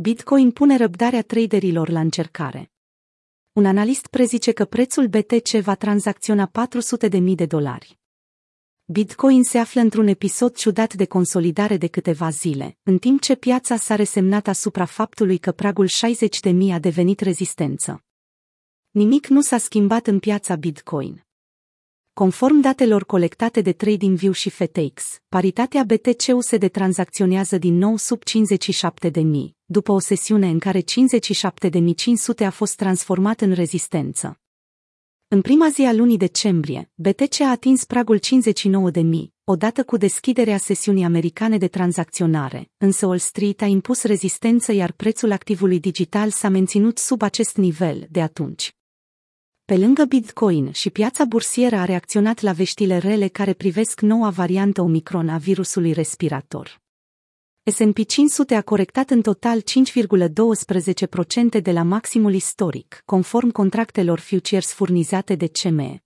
Bitcoin pune răbdarea traderilor la încercare. Un analist prezice că prețul BTC va tranzacționa 400.000 de dolari. Bitcoin se află într-un episod ciudat de consolidare de câteva zile, în timp ce piața s-a resemnat asupra faptului că pragul 60.000 a devenit rezistență. Nimic nu s-a schimbat în piața Bitcoin. Conform datelor colectate de TradingView și FTX, paritatea BTC-USD tranzacționează din nou sub 57.000, după o sesiune în care 57.500 a fost transformat în rezistență. În prima zi a lunii decembrie, BTC a atins pragul 59.000, odată cu deschiderea sesiunii americane de tranzacționare, însă Wall Street a impus rezistență iar prețul activului digital s-a menținut sub acest nivel de atunci. Pe lângă Bitcoin și piața bursieră a reacționat la veștile rele care privesc noua variantă Omicron a virusului respirator. S&P 500 a corectat în total 5,12% de la maximul istoric, conform contractelor futures furnizate de CME.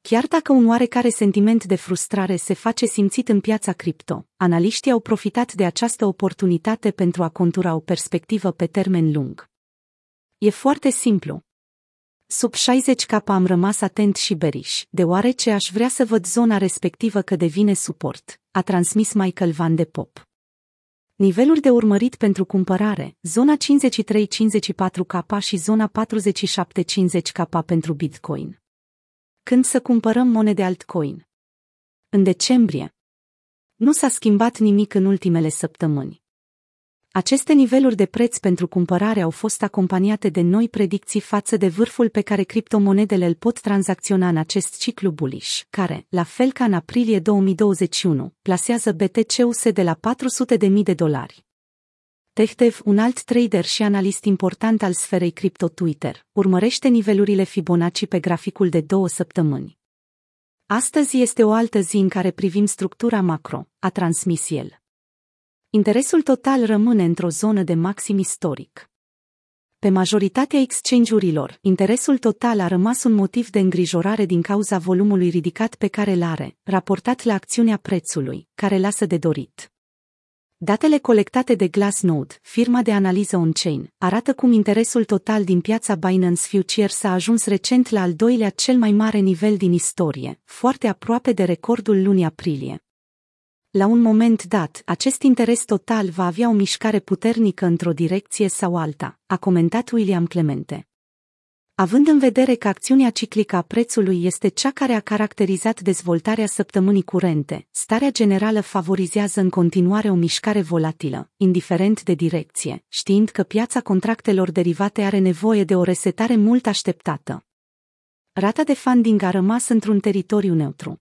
Chiar dacă un oarecare sentiment de frustrare se face simțit în piața cripto, analiștii au profitat de această oportunitate pentru a contura o perspectivă pe termen lung. E foarte simplu, Sub 60K am rămas atent și beriș, deoarece aș vrea să văd zona respectivă că devine suport, a transmis Michael Van de Pop. Niveluri de urmărit pentru cumpărare, zona 53-54K și zona 47-50K pentru Bitcoin. Când să cumpărăm monede altcoin? În decembrie. Nu s-a schimbat nimic în ultimele săptămâni. Aceste niveluri de preț pentru cumpărare au fost acompaniate de noi predicții față de vârful pe care criptomonedele îl pot tranzacționa în acest ciclu bullish, care, la fel ca în aprilie 2021, plasează BTC-USD de la 400.000 de dolari. Tehtev, un alt trader și analist important al sferei cripto Twitter, urmărește nivelurile Fibonacci pe graficul de două săptămâni. Astăzi este o altă zi în care privim structura macro, a transmis el. Interesul total rămâne într-o zonă de maxim istoric. Pe majoritatea exchange-urilor, interesul total a rămas un motiv de îngrijorare din cauza volumului ridicat pe care îl are, raportat la acțiunea prețului, care lasă de dorit. Datele colectate de Glassnode, firma de analiză on-chain, arată cum interesul total din piața Binance Futures a ajuns recent la al doilea cel mai mare nivel din istorie, foarte aproape de recordul lunii aprilie. La un moment dat, acest interes total va avea o mișcare puternică într-o direcție sau alta, a comentat William Clemente. Având în vedere că acțiunea ciclică a prețului este cea care a caracterizat dezvoltarea săptămânii curente, starea generală favorizează în continuare o mișcare volatilă, indiferent de direcție, știind că piața contractelor derivate are nevoie de o resetare mult așteptată. Rata de funding a rămas într-un teritoriu neutru.